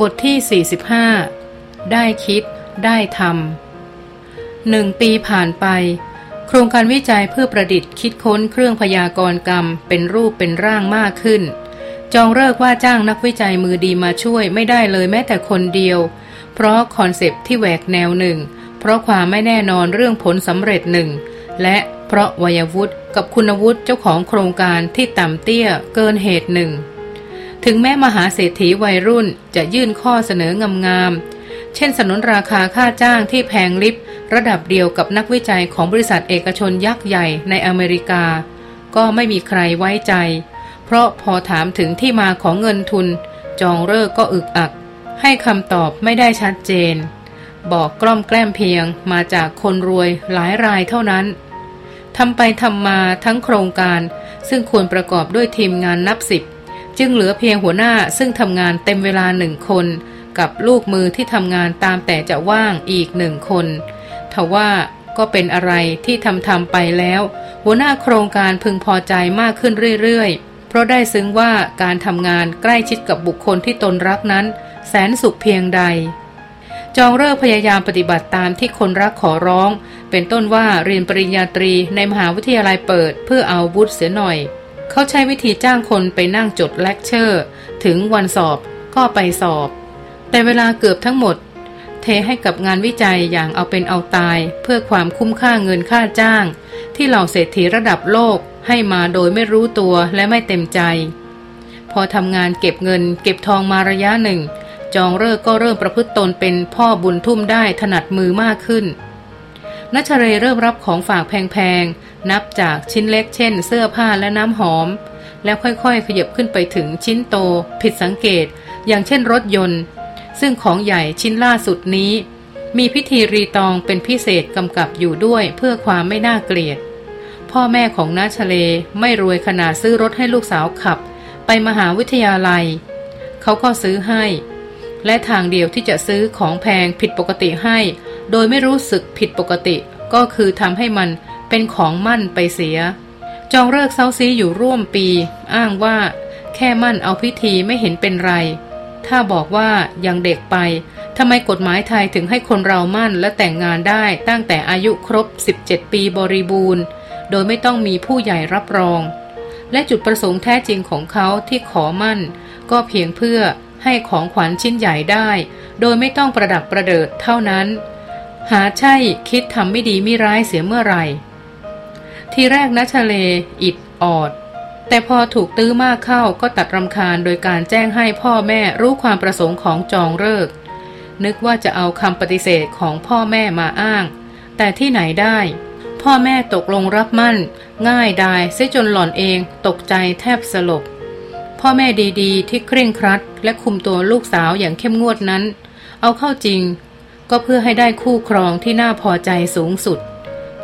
บทที่ 45 ได้คิด ได้ทำหนึ่งปีผ่านไป โครงการวิจัยเพื่อประดิษฐ์คิดค้นเครื่องพยากรณ์กรรม เป็นรูปเป็นร่างมากขึ้น จองเลิกว่าจ้างนักวิจัยมือดีมาช่วยไม่ได้เลยแม้แต่คนเดียว เพราะคอนเซปที่แหวกแนวหนึ่ง เพราะความไม่แน่นอนเรื่องผลสำเร็จหนึ่ง และเพราะวัยวุฒิกับคุณวุฒิเจ้าของโครงการที่ต่ำเตี้ยเกินเหตุหนึ่ง ถึงแม้มหาเศรษฐีวัยรุ่นจะยื่นข้อเสนองามๆ เช่นสนนราคาค่าจ้างที่แพงลิบระดับเดียวกับนักวิจัยของบริษัทเอกชนยักษ์ใหญ่ในอเมริกา ก็ไม่มีใครไว้ใจ เพราะพอถามถึงที่มาของเงินทุน จองเลิกก็อึกอัก ให้คำตอบไม่ได้ชัดเจน บอกกล้อมแกล้มเพียงมาจากคนรวยหลายรายเท่านั้นทำไปทำมาทั้งโครงการ ซึ่งควรประกอบด้วยทีมงานนับสิบ จึงเหลือเพียงหัวหน้าซึ่งทำงานเต็มเวลาหนึ่งคน กับลูกมือที่ทำงานตามแต่จะว่างอีกหนึ่งคนทว่าก็เป็นอะไรที่ทำทำไปแล้ว หัวหน้าโครงการพึงพอใจมากขึ้นเรื่อยๆ เพราะได้ซึ้งว่าการทำงานใกล้ชิดกับบุคคลที่ตนรักนั้น แสนสุขเพียงใด จองเลิกพยายามปฏิบัติตามที่คนรักขอร้อง เป็นต้นว่าเรียนปริญญาตรีในมหาวิทยาลัยเปิด เพื่อเอาบุตรเสียหน่อย เขาใช้วิธีจ้างคนไปนั่งจดเลคเชอร์ ถึงวันสอบก็ไปสอบ แต่เวลาเกือบทั้งหมด เทให้กับงานวิจัยอย่างเอาเป็นเอาตาย เพื่อความคุ้มค่าเงินค่าจ้าง ที่เหล่าเศรษฐีระดับโลกให้มาโดยไม่รู้ตัวและไม่เต็มใจ พอทำงานเก็บเงิน เก็บทองมาระยะหนึ่ง จองเลิกก็เริ่มประพฤติตนเป็นพ่อบุญทุ่มได้ถนัดมือมากขึ้น นัชเรเริ่มรับของฝากแพงๆ นับจากชิ้นเล็กเช่น เสื้อผ้าและน้ำหอม แล้วค่อยๆ ขยับขึ้นไปถึงชิ้นโต ผิดสังเกต อย่างเช่นรถยนต์ ซึ่งของใหญ่ชิ้นล่าสุดนี้ มีพิธีรีตองเป็นพิเศษกำกับอยู่ด้วยเพื่อความไม่น่าเกลียด พ่อแม่ของนาชเลไม่รวยขนาดซื้อรถให้ลูกสาวขับ ไปมหาวิทยาลัย เขาก็ซื้อให้ และทางเดียวที่จะซื้อของแพงผิดปกติให้ โดยไม่รู้สึกผิดปกติก็คือทำให้มันเป็นของมั่นไปเสีย จองเลิกเซาซีอยู่ร่วมปี อ้างว่า แค่มั่นเอาพิธีไม่เห็นเป็นไร ถ้าบอกว่ายังเด็กไปทำไมกฎหมายไทยถึงให้คนเรามั่นและแต่งงานได้ตั้งแต่อายุครบ 17 ปีบริบูรณ์ โดยไม่ต้องมีผู้ใหญ่รับรอง และจุดประสงค์แท้จริงของเขาที่ขอมั่น ก็เพียงเพื่อให้ของขวัญชิ้นใหญ่ได้ โดยไม่ต้องประดับประเดิดเท่านั้น หาใช่คิดทำไม่ดีไม่ร้ายเสียเมื่อไหร่ ทีแรกนัชเล อิดออด แต่พอถูกตื้อมากเข้าก็ตัดรำคาญโดยการแจ้งให้พ่อแม่รู้ความประสงค์ของจองเลิก นึกว่าจะเอาคำปฏิเสธของพ่อแม่มาอ้าง แต่ที่ไหนได้ พ่อแม่ตกลงรับมั่น ง่ายดายเสียจนหล่อนเองตกใจแทบสลบ พ่อแม่ดีๆ ที่เคร่งครัด และคุมตัวลูกสาวอย่างเข้มงวดนั้นเอาเข้าจริง ก็เพื่อให้ได้คู่ครองที่น่าพอใจสูงสุด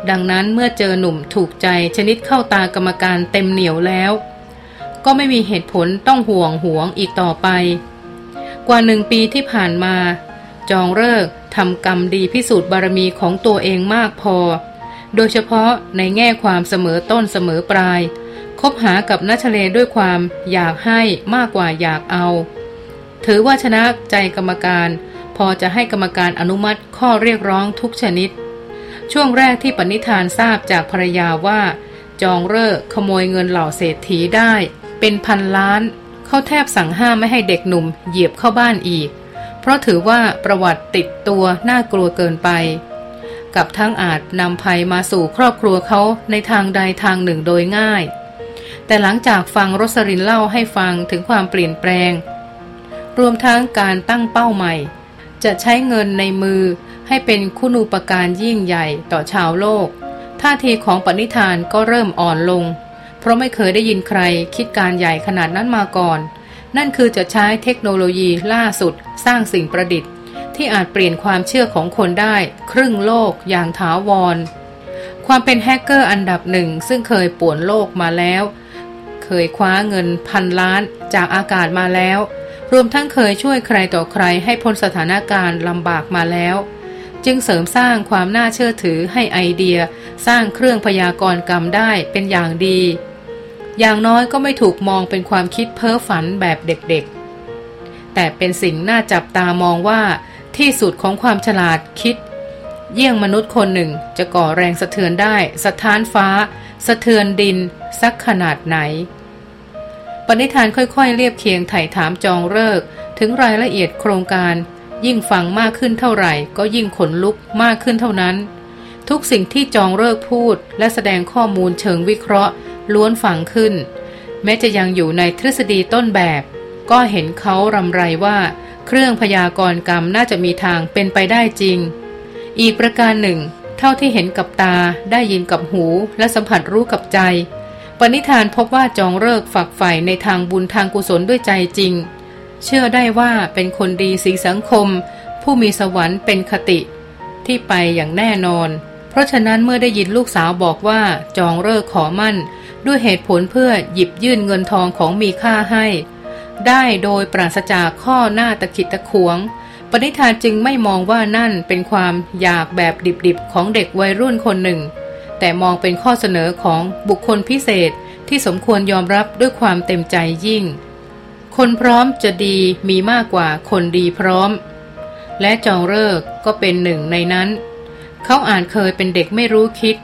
ดังนั้นเมื่อเจอหนุ่มถูกใจชนิดเข้าตากรรมการเต็มเหนียวแล้ว ก็ไม่มีเหตุผลต้องห่วงห่วงอีกต่อไป กว่าหนึ่งปีที่ผ่านมา จองเลิกทำกรรมดีพิสูจน์บารมีของตัวเองมากพอ โดยเฉพาะในแง่ความเสมอต้นเสมอปลาย คบหากับนัชเลด้วยความอยากให้มากกว่าอยากเอา ถือว่าชนะใจกรรมการ พอจะให้กรรมการอนุมัติข้อเรียกร้องทุกชนิด ช่วงแรกที่ปณิธานทราบจากภรรยาว่า จองเลิกขโมยเงินเหล่าเศรษฐีได้ เป็นพันล้าน เขาแทบสั่งห้ามไม่ให้เด็กหนุ่มเหยียบเข้าบ้านอีก เพราะถือว่าประวัติติดตัวน่ากลัวเกินไป กับทั้งอาจนำภัยมาสู่ครอบครัวเขาในทางใดทางหนึ่งโดยง่าย แต่หลังจากฟังรสรินเล่าให้ฟังถึงความเปลี่ยนแปลง รวมทั้งการตั้งเป้าใหม่ จะใช้เงินในมือให้เป็นคุณูปการยิ่งใหญ่ต่อชาวโลก ท่าทีของปณิธานก็เริ่มอ่อนลง เพราะไม่เคยได้ยินใครคิดการใหญ่ขนาดนั้นมาก่อน นั่นคือจะใช้เทคโนโลยีล่าสุดสร้างสิ่งประดิษฐ์ ที่อาจเปลี่ยนความเชื่อของคนได้ครึ่งโลกอย่างถาวร ความเป็นแฮกเกอร์อันดับหนึ่งซึ่งเคยป่วนโลกมาแล้ว เคยคว้าเงินพันล้านจากอากาศมาแล้ว รวมทั้งเคยช่วยใครต่อใครให้พ้นสถานการณ์ลำบากมาแล้ว จึงเสริมสร้างความน่าเชื่อถือให้ไอเดีย สร้างเครื่องพยากรณ์กรรมได้เป็นอย่างดี อย่างน้อยก็ไม่ถูกมองเป็นความคิดเพ้อฝันแบบเด็กๆ แต่เป็นสิ่งน่าจับตามองว่าที่สุดของความฉลาดคิด เยี่ยงมนุษย์คนหนึ่งจะก่อแรงสะเทือนได้ สะท้านฟ้า สะเทือนดิน สักขนาดไหน ปณิธานค่อยๆเรียบเคียงไถ่ถามจองเลิก ถึงรายละเอียดโครงการ ยิ่งฟังมากขึ้นเท่าไหร่ ก็ยิ่งขนลุกมากขึ้นเท่านั้น ทุกสิ่งที่จองเลิกพูด และแสดงข้อมูลเชิงวิเคราะห์ ล้วนฟังขึ้น แม้จะยังอยู่ในทฤษฎีต้นแบบ ก็เห็นเขารำไรว่า เครื่องพยากรณ์กรรมน่าจะมีทางเป็นไปได้จริง อีกประการหนึ่ง เท่าที่เห็นกับตาได้ยินกับหูและสัมผัสรู้กับใจ ปณิธานพบว่าจองเลิกฝักใฝ่ในทางบุญทางกุศลด้วยใจจริง เชื่อได้ว่าเป็นคนดีสีสังคม ผู้มีสวรรค์เป็นคติ ที่ไปอย่างแน่นอน เพราะฉะนั้นเมื่อได้ยินลูกสาวบอกว่าจองเลิกขอมั่น ด้วยเหตุผลเพื่อหยิบยื่นเงินทองของมีค่าให้ ได้โดยปราศจากข้อหน้าตะขิดตะขวงปณิธานจึงไม่มองว่านั่นเป็นความอยากแบบดิบๆของเด็กวัยรุ่นคนหนึ่ง แต่มองเป็นข้อเสนอของบุคคลพิเศษที่สมควรยอมรับด้วยความเต็มใจยิ่ง คนพร้อมจะดีมีมากกว่าคนดีพร้อม และจองเลิกก็เป็นหนึ่งในนั้น เขาอ่านเคยเป็นเด็กไม่รู้คิด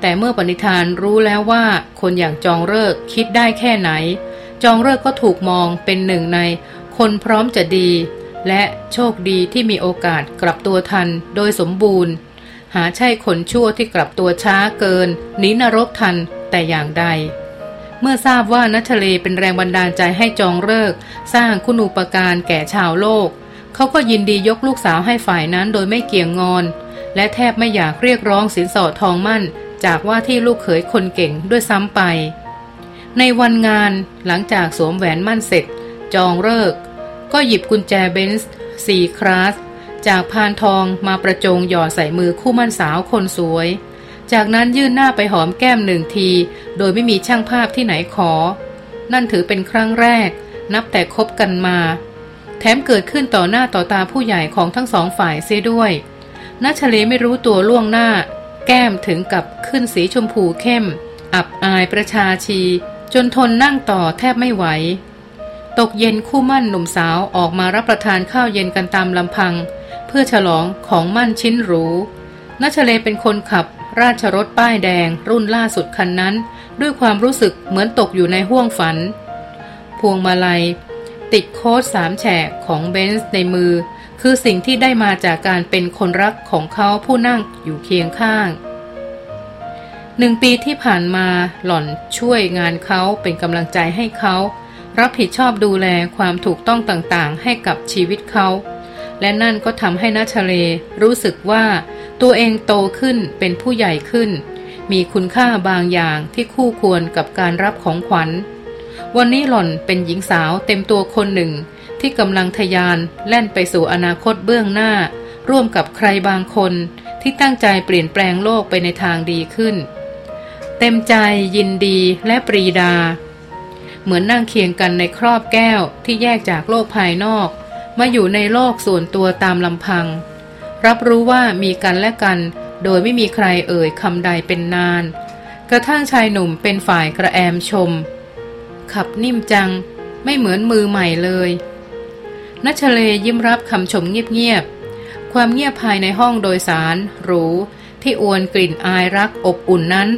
แต่เมื่อปณิธานรู้แล้วว่าคนอย่างจองเลิกคิดได้แค่ไหน จองเลิกก็ถูกมองเป็นหนึ่งใน คนพร้อมจะดี และโชคดีที่มีโอกาสกลับตัวทันโดยสมบูรณ์ หาใช่คนชั่วที่กลับตัวช้าเกินหนีนรกทันแต่อย่างใด เมื่อทราบว่านัทเลเป็นแรงบันดาลใจให้จองเลิก สร้างคุณูปการแก่ชาวโลก เขาก็ยินดียกลูกสาวให้ฝ่ายนั้นโดยไม่เกี่ยงงอน และแทบไม่อยากเรียกร้องสินสอดทองมั่น จากว่าที่ลูกเขยคนเก่งด้วยซ้ำไป ในวันงานหลังจากสวมแหวนมั่นเสร็จ จองเลิก ก็หยิบกุญแจเบนซ์สี่คลาส จากพานทองมาประจงหย่อใส่มือคู่มั่นสาวคนสวย จากนั้นยื่นหน้าไปหอมแก้มหนึ่งที โดยไม่มีช่างภาพที่ไหนขอ นั่นถือเป็นครั้งแรก นับแต่คบกันมา แถมเกิดขึ้นต่อหน้าต่อตาผู้ใหญ่ของทั้งสองฝ่ายเสียด้วยนัชเลไม่รู้ตัวล่วงหน้า แก้มถึงกับขึ้นสีชมพูเข้ม อับอายประชาชี จนทนนั่งต่อแทบไม่ไหว ตกเย็นคู่มั่นหนุ่มสาวออกมารับประทานข้าวเย็นกันตามลำพัง พื่อฉลองของมั่นชิ้นหรูนัชเลเป็นคนขับราชรถป้ายแดงรุ่นล่าสุดคันนั้น ด้วยความรู้สึกเหมือนตกอยู่ในห้วงฝัน พวงมาลัย ติดโค้ดสามแฉกของเบนซ์ในมือ คือสิ่งที่ได้มาจากการเป็นคนรักของเขาผู้นั่งอยู่เคียงข้าง หนึ่งปีที่ผ่านมาหล่อนช่วยงานเขาเป็นกำลังใจให้เขา รับผิดชอบดูแลความถูกต้องต่างๆ ให้กับชีวิตเขา และนั่นก็ทำให้นัชเลรู้สึกว่าตัวเองโตขึ้นเป็นผู้ใหญ่ขึ้น มีคุณค่าบางอย่างที่คู่ควรกับการรับของขวัญ วันนี้หล่อนเป็นหญิงสาวเต็มตัวคนหนึ่ง ที่กำลังทยานแล่นไปสู่อนาคตเบื้องหน้า ร่วมกับใครบางคนที่ตั้งใจเปลี่ยนแปลงโลกไปในทางดีขึ้น เต็มใจยินดีและปรีดา เหมือนนั่งเคียงกันในครอบแก้วที่แยกจากโลกภายนอก มาอยู่ในโลกส่วนตัวตามลำพัง รับรู้ว่ามีกันและกัน โดยไม่มีใครเอ่ยคำใดเป็นนาน กระทั่งชายหนุ่มเป็นฝ่ายกระแอมชม ขับนิ่มจัง ไม่เหมือนมือใหม่เลยนัชเลยิ้มรับคำชมเงียบๆ ความเงียบภายในห้องโดยสารหรูที่อวนกลิ่นอายรักอบอุ่นนั้น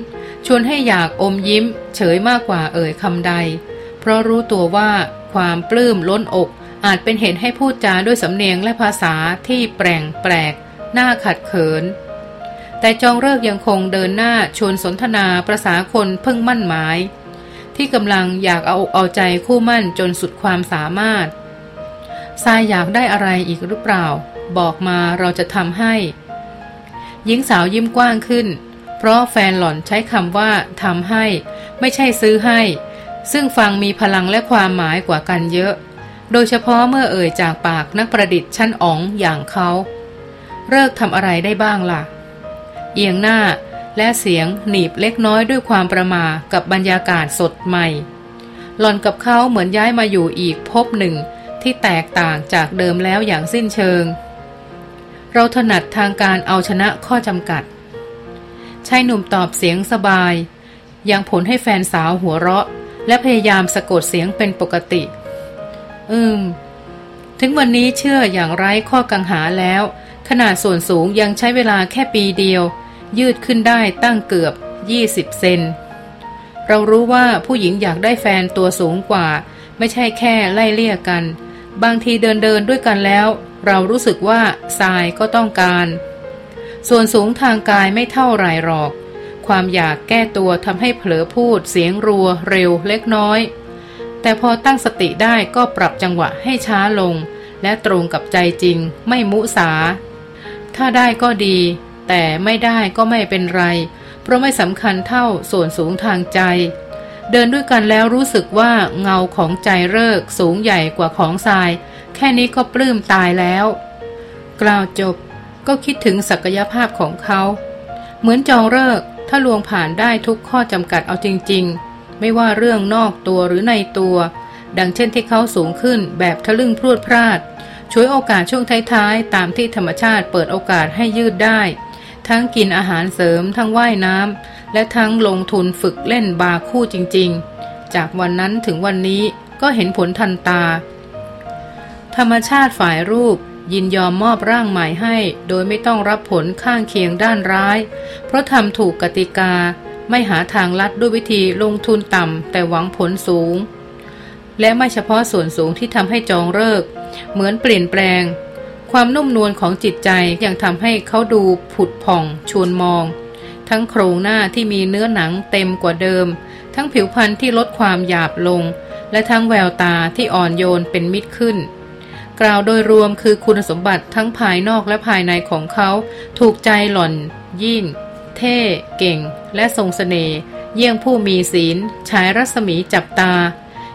ชวนให้อยากอมยิ้ม เฉยมากกว่าเอ่ยคำใด เพราะรู้ตัวว่าความปลื้มล้นอก อาจเป็นเหตุให้พูดจาด้วยสำเนียงและภาษาที่แปลงแปลก หน่าขัดเขิน แต่จองเลิกยังคงเดินหน้าชวนสนทนาประษาคนเพิ่งมั่นหมาย ที่กำลังอยากเอาอกเอาใจคู่มั่นจนสุดความสามารถทรายอยากได้อะไรอีกหรือเปล่า บอกมาเราจะทำให้ หญิงสาวยิ้มกว้างขึ้น เพราะแฟนหล่อนใช้คำว่าทำให้ ไม่ใช่ซื้อให้ ซึ่งฟังมีพลังและความหมายกว่ากันเยอะ โดยเฉพาะเมื่อเอ่ยจากปากนักประดิษฐ์ชั้นอ๋องอย่างเขาเลิกทำอะไรได้บ้างล่ะ เอียงหน้าและเสียงหนีบเล็กน้อยด้วยความประมากับบรรยากาศสดใหม่ หล่อนกับเขาเหมือนย้ายมาอยู่อีกพบหนึ่งที่แตกต่างจากเดิมแล้วอย่างสิ้นเชิง เราถนัดทางการเอาชนะข้อจำกัดชายหนุ่มตอบเสียงสบาย ยังผลให้แฟนสาวหัวเราะ และพยายามสะกดเสียงเป็นปกติ อืม ถึงวันนี้เชื่ออย่างไร้ข้อกังหาแล้ว ขนาดส่วนสูงยังใช้เวลาแค่ปีเดียว ยืดขึ้นได้ตั้งเกือบ 20 เซน เรารู้ว่าผู้หญิงอยากได้แฟนตัวสูงกว่า ไม่ใช่แค่ไล่เลี่ยกัน บางทีเดินเดินด้วยกันแล้ว เรารู้สึกว่าทรายก็ต้องการ ส่วนสูงทางกายไม่เท่าไรหรอก ความอยากแก้ตัวทำให้เผลอพูดเสียงรัวเร็วเล็กน้อย แต่พอตั้งสติได้ก็ปรับจังหวะให้ช้าลง และตรงกับใจจริง ไม่มุสา ถ้าได้ก็ดี แต่ไม่ได้ก็ไม่เป็นไร เพราะไม่สำคัญเท่าส่วนสูงทางใจ เดินด้วยกันแล้วรู้สึกว่าเงาของใจเลิกสูงใหญ่กว่าของทราย แค่นี้ก็ปลื้มตายแล้ว กล่าวจบก็คิดถึงศักยภาพของเขา เหมือนจองเลิกถ้าลวงผ่านได้ทุกข้อจำกัดเอาจริง ๆ ไม่ว่าเรื่องนอกตัวหรือในตัว ดังเช่นที่เขาสูงขึ้นแบบทะลึ่งพรวดพลาดช่วยโอกาสช่วงท้ายๆ ตามที่ธรรมชาติเปิดโอกาสให้ยืดได้ ทั้งกินอาหารเสริม ทั้งว่ายน้ำและทั้งลงทุนฝึกเล่นบาคู่จริงๆ จากวันนั้นถึงวันนี้ก็เห็นผลทันตา ธรรมชาติฝ่ายรูปยินยอมมอบร่างใหม่ให้ โดยไม่ต้องรับผลข้างเคียงด้านร้าย เพราะทำถูกกติกา ไม่หาทางลัดด้วยวิธีลงทุนต่ำแต่หวังผลสูง และไม่เฉพาะส่วนสูงที่ทำให้จองเลิก เหมือนเปลี่ยนแปลง ความนุ่มนวลของจิตใจยังทำให้เขาดูผุดผ่องชวนมอง ทั้งโครงหน้าที่มีเนื้อหนังเต็มกว่าเดิม ทั้งผิวพรรณที่ลดความหยาบลง และทั้งแววตาที่อ่อนโยนเป็นมิตรขึ้นกล่าวโดยรวมคือคุณสมบัติทั้งภายนอกและภายในของเขา ถูกใจหล่อนยิ่ง เท่ เก่ง และทรงสเสน่ห์เยี่ยงผู้มีศีลฉายรัศมีจับตา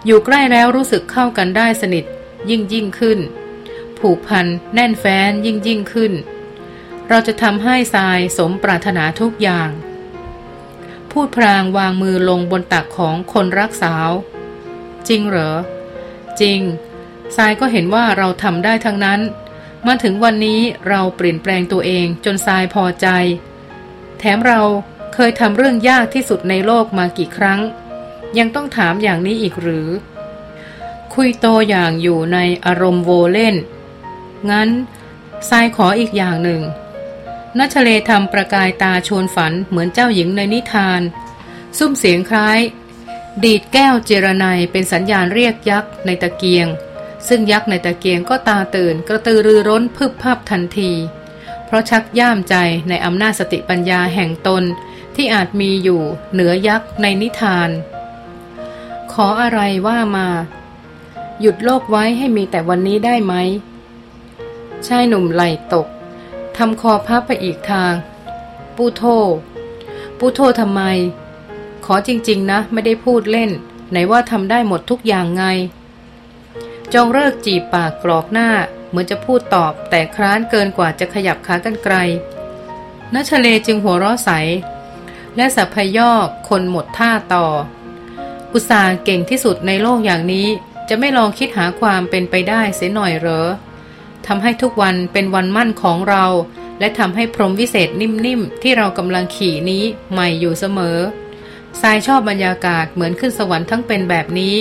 อยู่ใกล้แล้วรู้สึกเข้ากันได้สนิท ยิ่งยิ่งขึ้น ผูกพันแน่นแฟ้นยิ่งยิ่งขึ้น เราจะทำให้ทรายสมปรารถนาทุกอย่าง พูดพรางวางมือลงบนตักของคนรักสาว จริงเหรอ จริงทรายก็เห็นว่าเราทำได้ทั้งนั้น มาถึงวันนี้เราเปลี่ยนแปลงตัวเองจนทรายพอใจ แถมเราเคยทำเรื่องยากที่สุดในโลกมากี่ครั้ง ยังต้องถามอย่างนี้อีกหรือ คุยโตอย่างอยู่ในอารมณ์โวเล่น งั้นทรายขออีกอย่างหนึ่งนัชเลทำประกายตาชวนฝันเหมือนเจ้าหญิงในนิทาน ซุ้มเสียงคล้าย ดีดแก้วเจรไนเป็นสัญญาณเรียกยักษ์ในตะเกียง ซึ่งยักษ์ในตะเกียงก็ตาตื่นกระตือรือร้นพึบพับทันที เพราะชักย่ามใจในอำนาจสติปัญญาแห่งตนที่อาจมีอยู่เหนือยักษ์ในนิทาน ขออะไรว่ามา หยุดโลกไว้ให้มีแต่วันนี้ได้ไหมชายหนุ่มไหลตกทำคอพับไปอีกทาง ปูโทปูโททำไม ขอจริงๆนะ ไม่ได้พูดเล่น ไหนว่าทำได้หมดทุกอย่างไง จองเลิกจีบปากกรอกหน้า เหมือนจะพูดตอบแต่คร้านเกินกว่าจะขยับขากันไกลนัชเลจึงหัวเราะใส และสัพพยอกคนหมดท่าต่อ อุตสาห์เก่งที่สุดในโลกอย่างนี้จะไม่ลองคิดหาความเป็นไปได้เสียหน่อยเหรอทำให้ทุกวันเป็นวันมั่นของเรา และทำให้พรหมวิเศษนิ่มๆ ที่เรากำลังขี่นี้ใหม่อยู่เสมอทรายชอบบรรยากาศเหมือนขึ้นสวรรค์ทั้งเป็นแบบนี้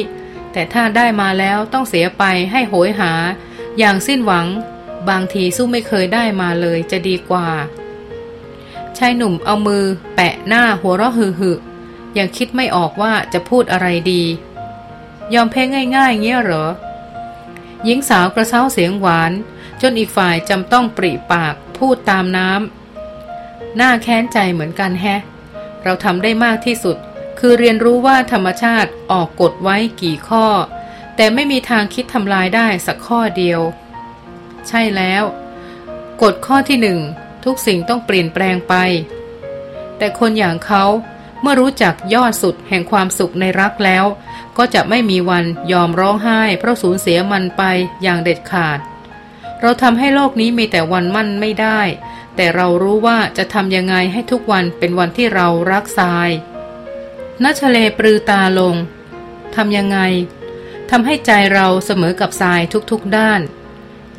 แต่ถ้าได้มาแล้วต้องเสียไปให้โหยหา อย่างสิ้นหวัง บางทีสู้ไม่เคยได้มาเลยจะดีกว่า ชายหนุ่มเอามือ แปะหน้าหัวเราะหึหึยังคิดไม่ออกว่าจะพูดอะไรดี ยอมแพ้ง่ายๆเงี้ยเหรอ หญิงสาวกระเซ้าเสียงหวาน จนอีกฝ่ายจำต้องปริปากพูดตามน้ำหน้าแค้นใจเหมือนกันแฮะ เราทำได้มากที่สุด คือเรียนรู้ว่าธรรมชาติออกกฎไว้กี่ข้อ แต่ไม่มีทางคิดทำลายได้สักข้อเดียว ใช่แล้ว กฎข้อที่หนึ่งทุกสิ่งต้องเปลี่ยนแปลงไป แต่คนอย่างเขาเมื่อรู้จักยอดสุดแห่งความสุขในรักแล้ว ก็จะไม่มีวันยอมร้องไห้ เพราะสูญเสียมันไปอย่างเด็ดขาด เราทำให้โลกนี้มีแต่วันมั่นไม่ได้ แต่เรารู้ว่าจะทำยังไงให้ทุกวันเป็นวันที่เรารักทรายนัชเลปรือตาลงทำยังไง ทำให้ใจเราเสมอกับทรายทุกๆด้าน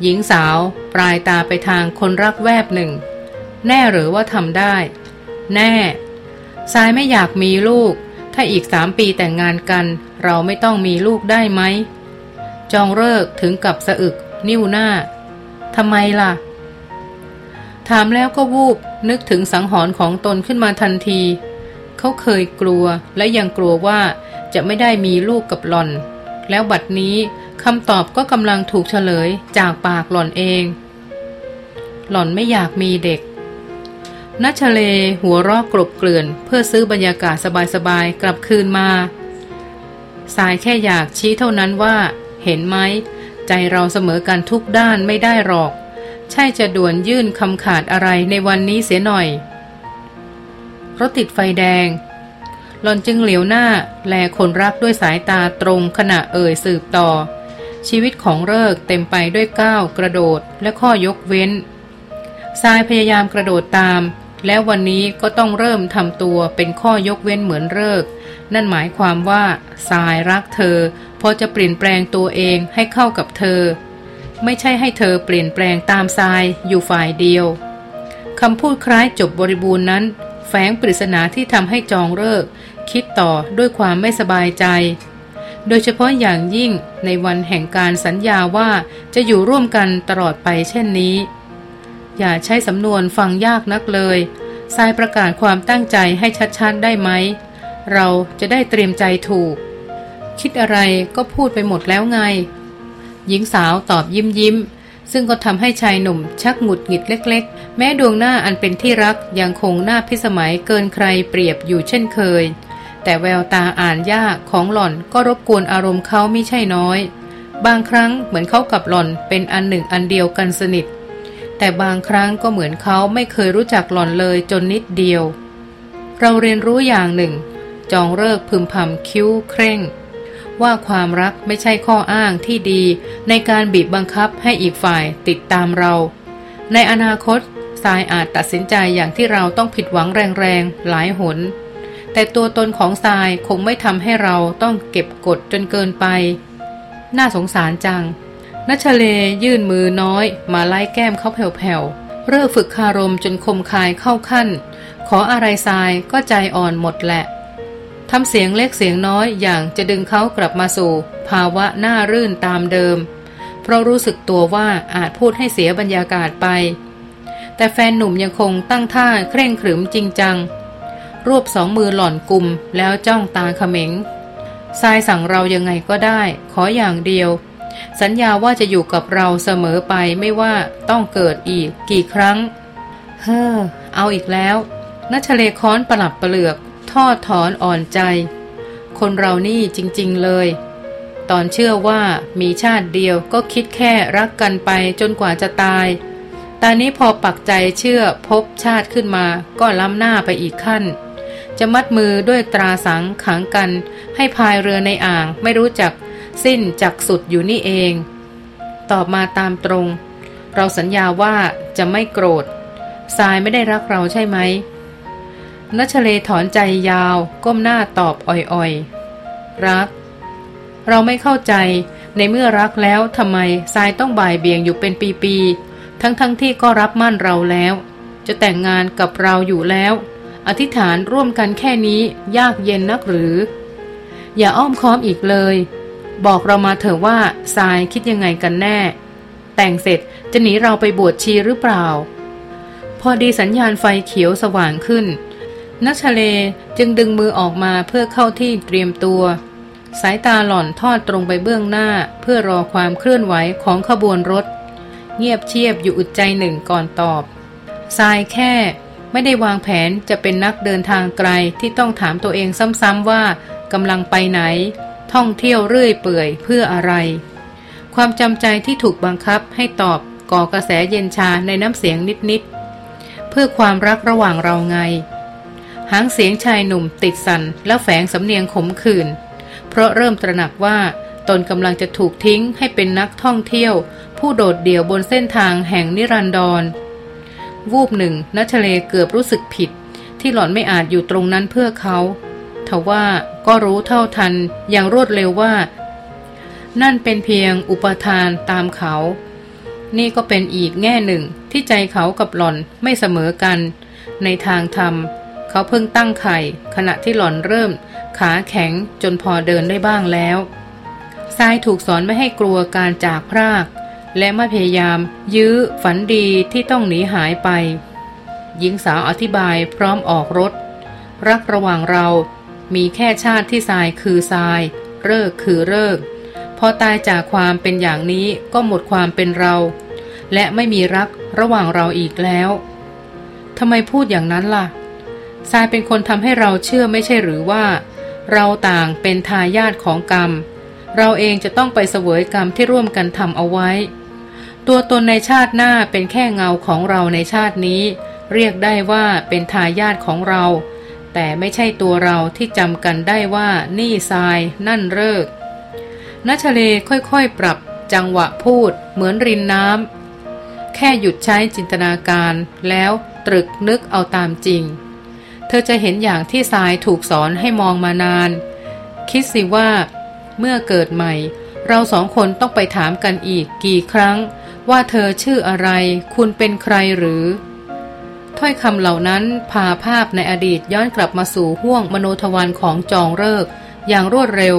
หญิงสาวปลายตาไปทางคนรักแวบหนึ่ง แน่หรือว่าทำได้ แน่ทรายไม่อยากมีลูก ถ้าอีกสามปีแต่งงานกัน เราไม่ต้องมีลูกได้ไหม จองเลิกถึงกับสะอึก นิ้วหน้าทำไมล่ะ ถามแล้วก็วูบนึกถึงสังหรณ์ของตนขึ้นมาทันที เขาเคยกลัวและยังกลัวว่าจะไม่ได้มีลูกกับหลอน แล้วบัดนี้คำตอบก็กำลังถูกเฉลยจากปากหล่อนเอง หล่อนไม่อยากมีเด็กนัชเลหัวรอกกรบเกลื่อน เพื่อซื้อบรรยากาศสบายๆกลับคืนมา สายแค่อยากชี้เท่านั้นว่า เห็นไหม ใจเราเสมอกันทุกด้านไม่ได้หรอก ใช่จะด่วนยื่นคำขาดอะไรในวันนี้เสียหน่อยรถติดไฟแดง หลอนจึงเหลียวหน้า แลคนรักด้วยสายตาตรงขณะเอ่ยสืบต่อ ชีวิตของเลิกเต็มไปด้วยก้าวกระโดดและข้อยกเว้นทรายพยายามกระโดดตาม แล้ววันนี้ก็ต้องเริ่มทำตัวเป็นข้อยกเว้นเหมือนเลิก นั่นหมายความว่าสายรักเธอ พอจะเปลี่ยนแปลงตัวเองให้เข้ากับเธอ ไม่ใช่ให้เธอเปลี่ยนแปลงตามทรายอยู่ฝ่ายเดียวคำพูดคล้ายจบบริบูรณ์นั้น แฝงปริศนาที่ทำให้จองเลิก คิดต่อด้วยความไม่สบายใจ โดยเฉพาะอย่างยิ่งในวันแห่งการสัญญาว่าจะอยู่ร่วมกันตลอดไปเช่นนี้ อย่าใช้สำนวนฟังยากนักเลยทรายประกาศความตั้งใจให้ชัดๆได้ไหม เราจะได้เตรียมใจถูก คิดอะไรก็พูดไปหมดแล้วไง หญิงสาวตอบยิ้มยิ้มซึ่งก็ทำให้ชายหนุ่มชักหงุดหงิดเล็ก ๆ แม้ดวงหน้าอันเป็นที่รักยังคงหน้าพิสมัยเกินใครเปรียบอยู่เช่นเคย แต่แววตาอ่านยากของหล่อนก็รบกวนอารมณ์เขาไม่ใช่น้อย บางครั้งเหมือนเขากับหล่อนเป็นอันหนึ่งอันเดียวกันสนิท แต่บางครั้งก็เหมือนเขาไม่เคยรู้จักหล่อนเลยจนนิดเดียว เราเรียนรู้อย่างหนึ่ง จองเลิกพึมพำคิ้วเคร่ง ว่าความรักไม่ใช่ข้ออ้างที่ดี ในการบีบบังคับให้อีกฝ่ายติดตามเรา ในอนาคตทรายอาจตัดสินใจอย่างที่เราต้องผิดหวังแรงๆหลายหน แต่ตัวตนของทรายคงไม่ทำให้เราต้องเก็บกดจนเกินไป น่าสงสารจังนัชเลยื่นมือน้อย มาไล่แก้มเขาแผ่วๆ เริ่ฝึกคารมจนคมคายเข้าขั้น ขออะไรทรายก็ใจอ่อนหมดแหละทำเสียงเล็กเสียงน้อยอย่างจะดึงเขากลับมาสู่ ภาวะหน้ารื่นตามเดิม เพราะรู้สึกตัวว่าอาจพูดให้เสียบรรยากาศไป แต่แฟนหนุ่มยังคงตั้งท่าเคร่งขรึมจริงจัง รวบสองมือหล่อนกลุ่มแล้วจ้องตาเขม็งทรายสั่งเรายังไงก็ได้ ขออย่างเดียว สัญญาว่าจะอยู่กับเราเสมอไปไม่ว่าต้องเกิดอีกกี่ครั้ง เฮ้อ เอาอีกแล้วนัชเลค้อนประหลับประเหลือกทอดถอนอ่อนใจ คนเรานี่จริง ๆ เลย ตอนเชื่อว่ามีชาติเดียวก็คิดแค่รักกันไปจนกว่าจะตาย ตอนนี้พอปักใจเชื่อพบชาติขึ้นมาก็ล้ำหน้าไปอีกขั้น จะมัดมือด้วยตราสังขังกัน ให้พายเรือในอ่างไม่รู้จักสิ้นจากสุดอยู่นี่เอง ตอบมาตามตรง เราสัญญาว่าจะไม่โกรธทรายไม่ได้รักเราใช่ไหมนัชเลถอนใจยาว ก้มหน้าตอบอ่อยๆ รัก เราไม่เข้าใจในเมื่อรักแล้วทำไมทรายต้องบ่ายเบี่ยงอยู่เป็นปีๆทั้งๆทที่ก็รับมั่นเราแล้ว จะแต่งงานกับเราอยู่แล้ว อธิษฐานร่วมกันแค่นี้ยากเย็นนักหรือ อย่าอ้อมค้อมอีกเลย บอกเรามาเถอะว่าทรายคิดยังไงกันแน่ แต่งเสร็จจะหนีเราไปบวชชีหรือเปล่า พอดีสัญญาณไฟเขียวสว่างขึ้นนัชเลจึงดึงมือออกมาเพื่อเข้าที่เตรียมตัว สายตาหล่อนทอดตรงไปเบื้องหน้าเพื่อรอความเคลื่อนไหวของขบวนรถ เงียบเชียบอยู่อึดใจหนึ่งก่อนตอบทรายแค่ ไม่ได้วางแผนจะเป็นนักเดินทางไกลที่ต้องถามตัวเองซ้ำๆว่ากำลังไปไหน ท่องเที่ยวเรื่อยเปื่อยเพื่ออะไร ความจำใจที่ถูกบังคับให้ตอบก่อกระแสเย็นชาในน้ำเสียงนิดๆ เพื่อความรักระหว่างเราไง หางเสียงชายหนุ่มติดสันแล้วแฝงสำเนียงขมขื่นเพราะเริ่มตระหนักว่าตนกำลังจะถูกทิ้งให้เป็นนักท่องเที่ยว ผู้โดดเดี่ยวบนเส้นทางแห่งนิรันดร วูบหนึ่งนัชเลเกือบรู้สึกผิด ที่หล่อนไม่อาจอยู่ตรงนั้นเพื่อเขาทว่าก็รู้เท่าทันอย่างรวดเร็วว่า นั่นเป็นเพียงอุปทานตามเขา นี่ก็เป็นอีกแง่หนึ่งที่ใจเขากับหล่อนไม่เสมอกัน ในทางธรรม เขาเพิ่งตั้งไข่ ขณะที่หล่อนเริ่ม ขาแข็งจนพอเดินได้บ้างแล้วทรายถูกสอนไม่ให้กลัวการจากพราก และไม่พยายาม ยื้อฝันดีที่ต้องหนีหายไป หญิงสาวอธิบายพร้อมออกรถ รักระหว่างเรามีแค่ชาติที่ทรายคือทราย เลิกคือเลิก พอตายจากความเป็นอย่างนี้ก็หมดความเป็นเรา และไม่มีรักระหว่างเราอีกแล้วทำไมพูดอย่างนั้นล่ะทรายเป็นคนทำให้เราเชื่อไม่ใช่หรือว่า เราต่างเป็นทายาทของกรรม เราเองจะต้องไปเสวยกรรมที่ร่วมกันทำเอาไว้ ตัวตนในชาติหน้าเป็นแค่เงาของเราในชาตินี้ เรียกได้ว่าเป็นทายาทของเรา แต่ไม่ใช่ตัวเราที่จำกันได้ว่านี่ทรายนั่นเลิกนัชเลค่อยๆปรับจังหวะพูดเหมือนรินน้ำแค่หยุดใช้จินตนาการแล้วตรึกนึกเอาตามจริง เธอจะเห็นอย่างที่ทรายถูกสอนให้มองมานาน คิดสิว่า เมื่อเกิดใหม่ เราสองคนต้องไปถามกันอีกกี่ครั้ง ว่าเธอชื่ออะไร คุณเป็นใครหรือ ถ้อยคำเหล่านั้นพาภาพในอดีตย้อนกลับมาสู่ห่วงมโนทวันของจองเลิก อย่างรวดเร็ว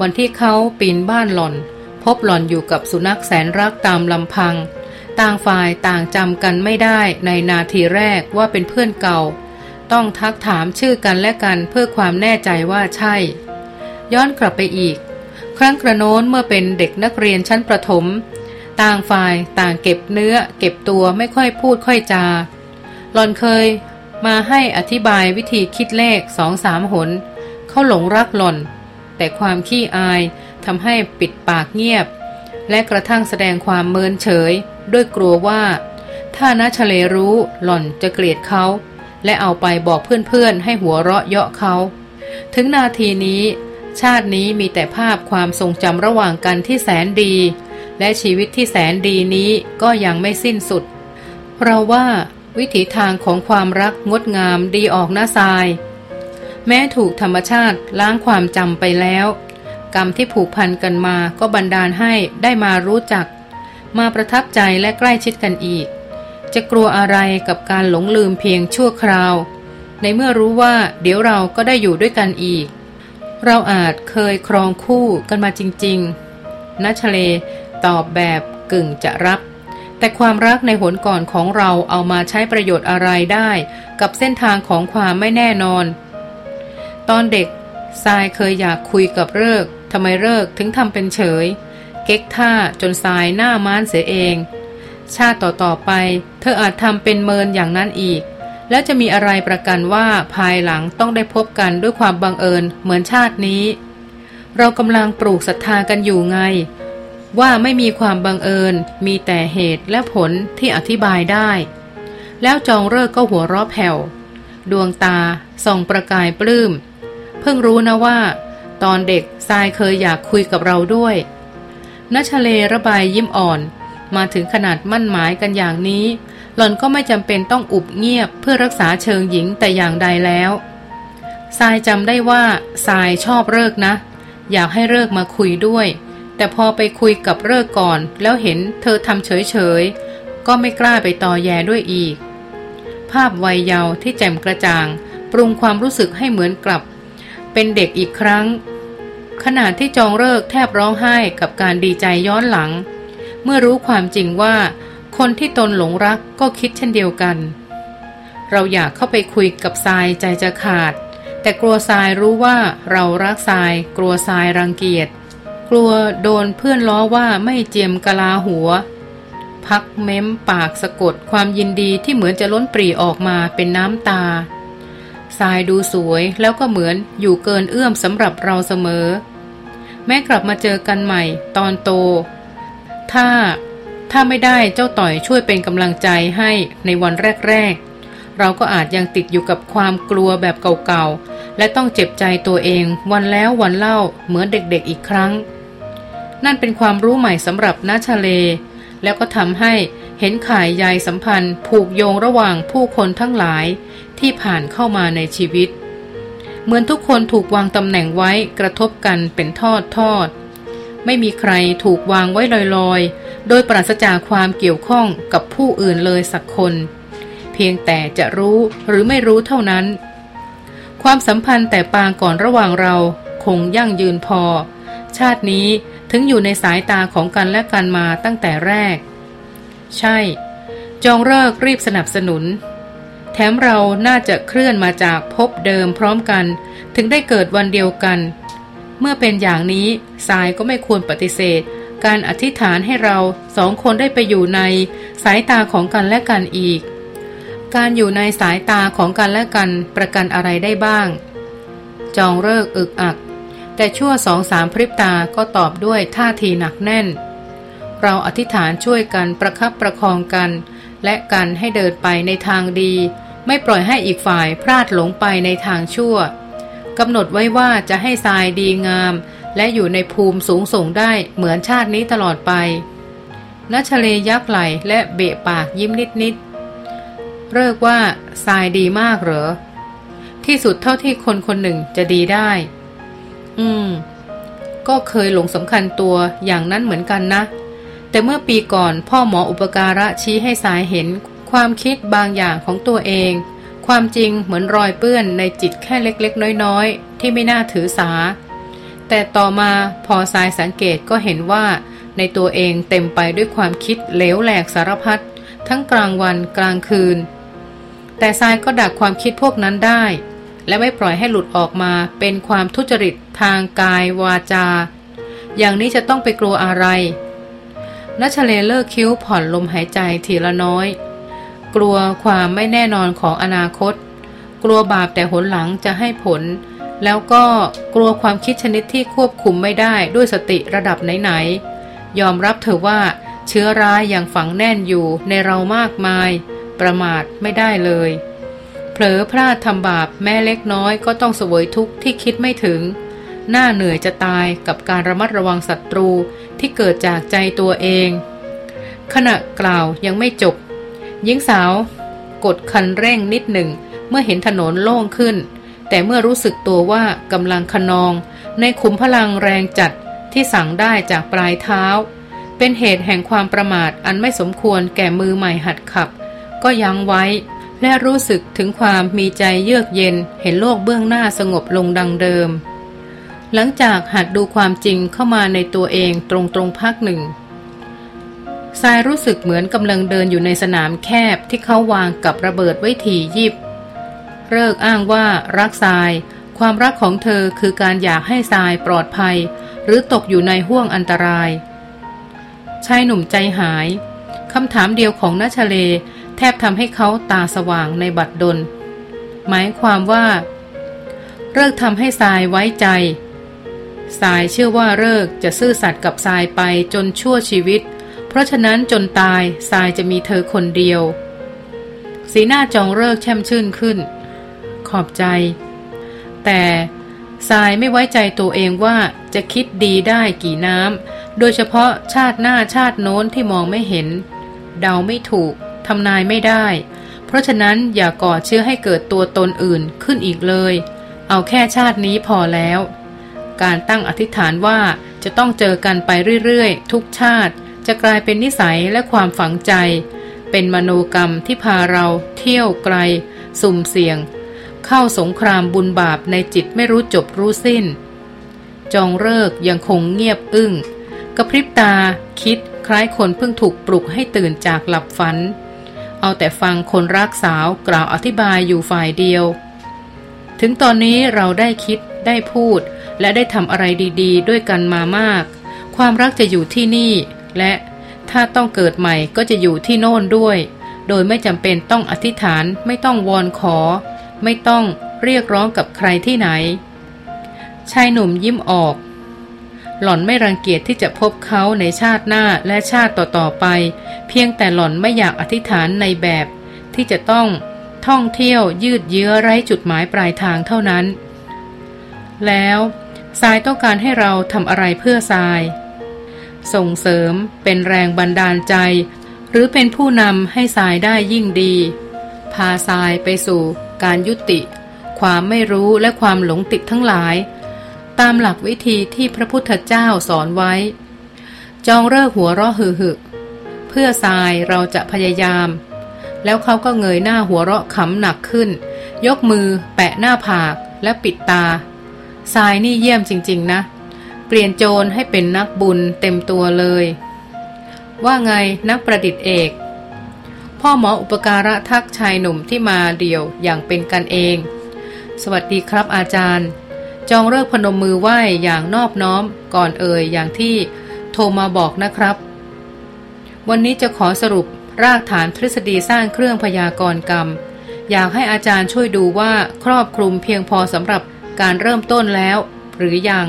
วันที่เขาปีนบ้านหล่อน พบหล่อนอยู่กับสุนัขแสนรักตามลำพัง ต่างฝ่ายต่างจำกันไม่ได้ในนาทีแรกว่าเป็นเพื่อนเก่า ต้องทักถามชื่อกันและกันเพื่อความแน่ใจว่าใช่ ย้อนกลับไปอีก ครั้งกระโน้นเมื่อเป็นเด็กนักเรียนชั้นประถม ต่างฝ่ายต่างเก็บเนื้อ เก็บตัวไม่ค่อยพูดค่อยจา หลอนเคยมาให้อธิบายวิธีคิดเลขสองสามหน เขาหลงรักหลอน แต่ความขี้อายทำให้ปิดปากเงียบ และกระทั่งแสดงความเมินเฉย ด้วยกลัวว่า ถ้านาชเลรู้หล่อนจะเกลียดเขา และเอาไปบอกเพื่อนๆ ให้หัวเราะเยาะเขา ถึงนาทีนี้ ชาตินี้มีแต่ภาพความทรงจำระหว่างกันที่แสนดี และชีวิตที่แสนดีนี้ก็ยังไม่สิ้นสุด เราว่าวิถีทางของความรักงดงามดีออกหน้าทราย แม้ถูกธรรมชาติล้างความจำไปแล้ว กรรมที่ผูกพันกันมาก็บันดาลให้ได้มารู้จัก มาประทับใจและใกล้ชิดกันอีก จะกลัวอะไรกับการหลงลืมเพียงชั่วคราว ในเมื่อรู้ว่าเดี๋ยวเราก็ได้อยู่ด้วยกันอีก เราอาจเคยครองคู่กันมาจริงๆนัชเล ตอบแบบกึ่งจะรับ แต่ความรักในหนก่อนของเราเอามาใช้ประโยชน์อะไรได้ กับเส้นทางของความไม่แน่นอน ตอนเด็กทรายเคยอยากคุยกับเลิกทำไมเลิกถึงทำเป็นเฉย เก๊กท่าจนสายหน้าม้านเสียเอง ชาติต่อๆไป เธออาจทำเป็นเมินอย่างนั้นอีก แล้วจะมีอะไรประกันว่าภายหลังต้องได้พบกันด้วยความบังเอิญเหมือนชาตินี้ เรากำลังปลูกศรัทธากันอยู่ไง ว่าไม่มีความบังเอิญ มีแต่เหตุและผลที่อธิบายได้ แล้วจองเลิกก็หัวเราะแผ่ว ดวงตาส่องประกายปลื้ม เพิ่งรู้นะว่า ตอนเด็กทรายเคยอยากคุยกับเราด้วยนัชเลระบายยิ้มอ่อน มาถึงขนาดมั่นหมายกันอย่างนี้ หล่อนก็ไม่จำเป็นต้องอุบเงียบเพื่อรักษาเชิงหญิงแต่อย่างใดแล้วทรายจำได้ว่าทรายชอบเลิกนะ อยากให้เลิกมาคุยด้วย แต่พอไปคุยกับเลิกก่อน แล้วเห็นเธอทำเฉยๆ ก็ไม่กล้าไปต่อแย่ด้วยอีก ภาพวัยเยาว์ที่แจ่มกระจ่าง ปรุงความรู้สึกให้เหมือนกลับ เป็นเด็กอีกครั้ง ขณะที่จองเลิกแทบร้องไห้กับการดีใจย้อนหลัง เมื่อรู้ความจริงว่า คนที่ตนหลงรักก็คิดเช่นเดียวกัน เราอยากเข้าไปคุยกับทรายใจจะขาด แต่กลัวทรายรู้ว่าเรารักทราย กลัวทรายรังเกียจ กลัวโดนเพื่อนล้อว่าไม่เจียมกะลาหัว พักเม้มปากสะกดความยินดีที่เหมือนจะล้นปรีออกมาเป็นน้ำตาทรายดูสวยแล้วก็เหมือนอยู่เกินเอื้อมสำหรับเราเสมอ แม้กลับมาเจอกันใหม่ตอนโต ถ้าถ้าไม่ได้เจ้าต่อยช่วยเป็นกำลังใจให้ในวันแรก ๆ เราก็อาจยังติดอยู่กับความกลัวแบบเก่าๆ และต้องเจ็บใจตัวเองวันแล้ววันเล่าเหมือนเด็กๆอีกครั้ง นั่นเป็นความรู้ใหม่สำหรับนาชาเล แล้วก็ทำให้เห็นข่ายใยสัมพันธ์ ผูกโยงระหว่างผู้คนทั้งหลายที่ผ่านเข้ามาในชีวิต เหมือนทุกคนถูกวางตำแหน่งไว้กระทบกันเป็นทอดทอด ไม่มีใครถูกวางไว้ลอยๆ โดยปราศจากความเกี่ยวข้องกับผู้อื่นเลยสักคน เพียงแต่จะรู้หรือไม่รู้เท่านั้น ความสัมพันธ์แต่ปางก่อนระหว่างเราคงยั่งยืนพอ ชาตินี้ ถึงอยู่ในสายตาของกันและกันมาตั้งแต่แรก ใช่ จองเลิกรีบสนับสนุน แถมเราน่าจะเคลื่อนมาจากพบเดิมพร้อมกัน ถึงได้เกิดวันเดียวกัน เมื่อเป็นอย่างนี้สายก็ไม่ควรปฏิเสธ การอธิษฐานให้เราสองคนได้ไปอยู่ในสายตาของกันและกันอีก การอยู่ในสายตาของกันและกันประกันอะไรได้บ้าง จองเลิกอึกอัก แต่ชั่วสองสามพริบตาก็ตอบด้วยท่าทีหนักแน่น เราอธิษฐานช่วยกันประคับประคองกัน และกันให้เดินไปในทางดี ไม่ปล่อยให้อีกฝ่ายพลาดหลงไปในทางชั่วกำหนดไว้ว่าจะให้ทรายดีงาม และอยู่ในภูมิสูงส่งได้เหมือนชาตินี้ตลอดไปนัชเลยักไหลและเบะปากยิ้มนิดนิดเลิกว่าทรายดีมากเหรอ ที่สุดเท่าที่คนคนหนึ่งจะดีได้ อืม ก็เคยหลงสำคัญตัวอย่างนั้นเหมือนกันนะ แต่เมื่อปีก่อนพ่อหมออุปการะชี้ให้สายเห็นความคิดบางอย่างของตัวเอง ความจริงเหมือนรอยเปื้อนในจิตแค่เล็กๆ น้อยๆ ที่ไม่น่าถือสา แต่ต่อมาพอสายสังเกตก็เห็นว่า ในตัวเองเต็มไปด้วยความคิดเหลวแหลกสารพัดทั้งกลางวันกลางคืน แต่ทรายก็ดักความคิดพวกนั้นได้ และไม่ปล่อยให้หลุดออกมาเป็นความทุจริตทางกายวาจา อย่างนี้จะต้องไปกลัวอะไรนัชเลเลิกคิ้วผ่อนลมหายใจทีละน้อย กลัวความไม่แน่นอนของอนาคต กลัวบาปแต่หนหลังจะให้ผล แล้วก็กลัวความคิดชนิดที่ควบคุมไม่ได้ด้วยสติระดับไหนๆยอมรับเถอะว่าเชื้อร้ายอยังฝังแน่นอยู่ในเรามากมาย ประมาทไม่ได้เลย ลอพลาดทำบาปแม้เล็กน้อยก็ต้องเสวยทุกข์ที่คิดไม่ถึง หน้าเหนื่อยจะตายกับการระมัดระวังศัตรูที่เกิดจากใจตัวเอง ขณะกล่าวยังไม่จบหญิงสาว กดคันเร่งนิดหนึ่ง เมื่อเห็นถนนโล่งขึ้น แต่เมื่อรู้สึกตัวว่ากำลังขนอง ในขุมพลังแรงจัดที่สั่งได้จากปลายเท้า เป็นเหตุแห่งความประมาทอันไม่สมควรแก่มือใหม่หัดขับ ก็ยั้งไว้ และรู้สึกถึงความมีใจเยือกเย็นเห็นโลกเบื้องหน้าสงบลงดังเดิม หลังจากหัดดูความจริงเข้ามาในตัวเองตรงตรงพักหนึ่งทรายรู้สึกเหมือนกำลังเดินอยู่ในสนามแคบที่เขาวางกับระเบิดไว้ถี่ยิบ เลิกอ้างว่ารักทราย ความรักของเธอคือการอยากให้ทรายปลอดภัย หรือตกอยู่ในห้วงอันตรายชายหนุ่มใจหายคำถามเดียวของนัชเล ทบทำให้เขาตาสว่างในบัดดล หมายความว่า เลิกทำให้ทรายไว้ใจทรายเชื่อว่าเลิกจะซื่อสัตย์กับทรายไปจนชั่วชีวิต เพราะฉะนั้นจนตายทรายจะมีเธอคนเดียว สีหน้าจองเลิกแช่มชื่นขึ้น ขอบใจ แต่ทรายไม่ไว้ใจตัวเองว่าจะคิดดีได้กี่น้ำโดยเฉพาะชาติหน้าชาติโน้นที่มองไม่เห็น เดาไม่ถูก ทำนายไม่ได้ เพราะฉะนั้นอย่าก่อเชื่อให้เกิดตัวตนอื่นขึ้นอีกเลย เอาแค่ชาตินี้พอแล้ว การตั้งอธิษฐานว่าจะต้องเจอกันไปเรื่อยๆ ทุกชาติ จะกลายเป็นนิสัยและความฝังใจ เป็นมโนกรรมที่พาเราเที่ยวไกล สุ่มเสี่ยง เข้าสงครามบุญบาปในจิตไม่รู้จบรู้สิ้น จองเลิกยังคงเงียบอึง้งกระพริบตาคิดคล้ายคนเพิ่งถูกปลุกให้ตื่นจากหลับฝัน เอาแต่ฟังคนรักสาวกล่าวอธิบายอยู่ฝ่ายเดียว ถึงตอนนี้เราได้คิดได้พูด และได้ทำอะไรดี ๆ ด้วยกันมามาก ความรักจะอยู่ที่นี่ และถ้าต้องเกิดใหม่ก็จะอยู่ที่โน่นด้วย โดยไม่จำเป็นต้องอธิษฐานไม่ต้องวอนขอ ไม่ต้องเรียกร้องกับใครที่ไหน ชายหนุ่มยิ้มออก หล่อนไม่รังเกียจที่จะพบเขาในชาติหน้าและชาติต่อๆไป เพียงแต่หล่อนไม่อยากอธิษฐานในแบบ ที่จะต้องท่องเที่ยวยืดเยื้อไร้จุดหมายปลายทางเท่านั้น แล้วทรายต้องการให้เราทำอะไรเพื่อทราย ส่งเสริมเป็นแรงบันดาลใจ หรือเป็นผู้นำให้ทรายได้ยิ่งดี พาทรายไปสู่การยุติ ความไม่รู้และความหลงติดทั้งหลาย ตามหลักวิธีที่พระพุทธเจ้าสอนไว้ จองเลิกหัวเราะหึหึเพื่อทรายเราจะพยายาม แล้วเขาก็เงยหน้าหัวเราะขำหนักขึ้น ยกมือ แปะหน้าผากและปิดตาทรายนี่เยี่ยมจริง ๆ นะ เปลี่ยนโจรให้เป็นนักบุญเต็มตัวเลย ว่าไงนักประดิษฐ์เอก พ่อหมออุปการะทักชายหนุ่มที่มาเดี่ยวอย่างเป็นกันเอง สวัสดีครับอาจารย์ จองเลิกพนมมือไหว้อย่างนอบน้อมก่อนเอ่ยอย่างที่โทรมาบอกนะครับ วันนี้จะขอสรุปรากฐานทฤษฎีสร้างเครื่องพยากรณ์กรรม อยากให้อาจารย์ช่วยดูว่าครอบคลุมเพียงพอสำหรับการเริ่มต้นแล้ว หรือยัง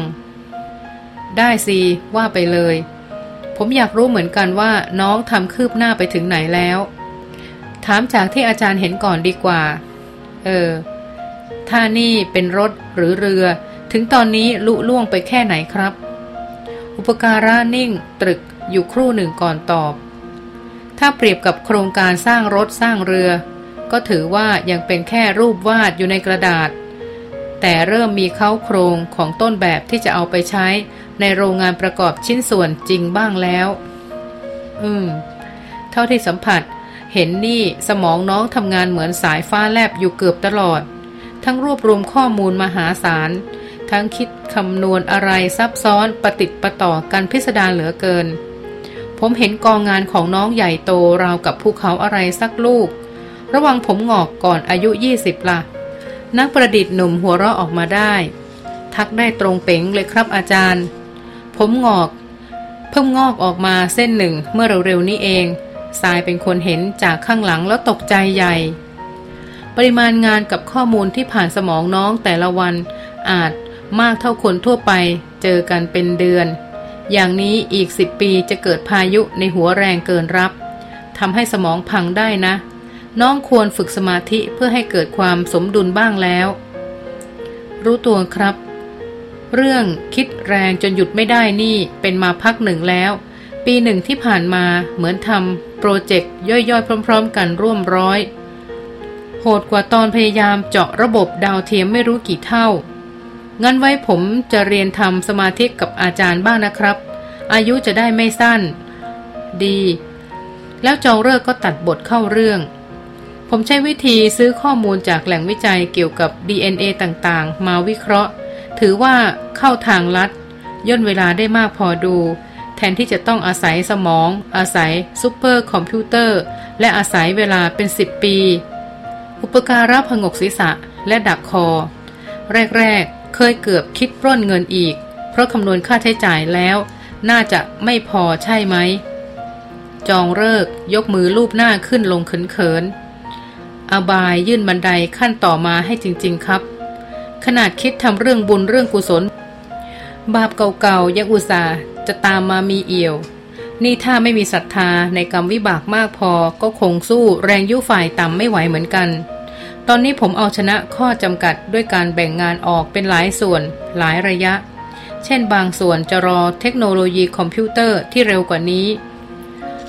ได้สิว่าไปเลย ผมอยากรู้เหมือนกันว่าน้องทำคืบหน้าไปถึงไหนแล้ว ถามจากที่อาจารย์เห็นก่อนดีกว่า เออ ถ้านี่เป็นรถหรือเรือ ถึงตอนนี้ลุล่วงไปแค่ไหนครับ อุปการะนิ่งตรึกอยู่ครู่หนึ่งก่อนตอบ ถ้าเปรียบกับโครงการสร้างรถสร้างเรือ ก็ถือว่ายังเป็นแค่รูปวาดอยู่ในกระดาษ แต่เริ่มมีเข้าโครงของต้นแบบที่จะเอาไปใช้ในโรงงานประกอบชิ้นส่วนจริงบ้างแล้ว อืม เท่าที่สัมผัส เห็นนี่สมองน้องทำงานเหมือนสายฟ้าแลบอยู่เกือบตลอด ทั้งรวบรวมข้อมูลมหาศาล ทั้งคิดคำนวณอะไรซับซ้อนปฏิติดประต่อกันพิสดารเหลือเกิน ผมเห็นกองงานของน้องใหญ่โตราวกับภูเขาอะไรสักลูก ระวังผมงอกก่อนอายุยี่สิบละ่ะ นักประดิษฐ์หนุ่มหัวเราะออกมาได้ ทักได้ตรงเป๋งเลยครับอาจารย์ ผมงอก เพิ่งงอกออกมาเส้นหนึ่งเมื่อเร็วๆนี้เองทรายเป็นคนเห็นจากข้างหลังแล้วตกใจใหญ่ ปริมาณงานกับข้อมูลที่ผ่านสมองน้องแต่ละวันอาจ มากเท่าคนทั่วไปเจอกันเป็นเดือน อย่างนี้อีกสิบปีจะเกิดพายุในหัวแรงเกินรับทำให้สมองพังได้นะ น้องควรฝึกสมาธิเพื่อให้เกิดความสมดุลบ้างแล้ว รู้ตัวครับ เรื่องคิดแรงจนหยุดไม่ได้นี่เป็นมาพักหนึ่งแล้ว ปีหนึ่งที่ผ่านมาเหมือนทำโปรเจกต์ย่อยๆ พร้อมๆ กันร่วมร้อย โหดกว่าตอนพยายามเจาะระบบดาวเทียมไม่รู้กี่เท่า งั้นไว้ผมจะเรียนทำสมาธิกับอาจารย์บ้างนะครับ อายุจะได้ไม่สั้น ดี แล้วจองเลิกก็ตัดบทเข้าเรื่อง ผมใช้วิธีซื้อข้อมูลจากแหล่งวิจัยเกี่ยวกับ DNA ต่างๆ มาวิเคราะห์ ถือว่าเข้าทางลัด ย่นเวลาได้มากพอดู แทนที่จะต้องอาศัยสมอง อาศัยซูเปอร์คอมพิวเตอร์ และอาศัยเวลาเป็นสิบปี อุปการะผงกศีรษะและดักคอ ฤกษ์ เคยเกือบคิดปล้นเงินอีก เพราะคำนวณค่าใช้จ่ายแล้ว น่าจะไม่พอใช่ไหม จองฤกษ์ยกมือลูบหน้าขึ้นลงเขินๆอบายยื่นบันไดขั้นต่อมาให้จริง ๆครับ ขนาดคิดทำเรื่องบุญเรื่องกุศล บาปเก่าๆยังอุตส่าห์จะตามมามีเอี่ยว นี่ถ้าไม่มีศรัทธาในกรรมวิบากมากพอก็คงสู้แรงยุฝ่ายต่ำไม่ไหวเหมือนกัน ตอนนี้ผมเอาชนะข้อจำกัดด้วยการแบ่งงานออกเป็นหลายส่วนหลายระยะ เช่นบางส่วนจะรอเทคโนโลยีคอมพิวเตอร์ที่เร็วกว่านี้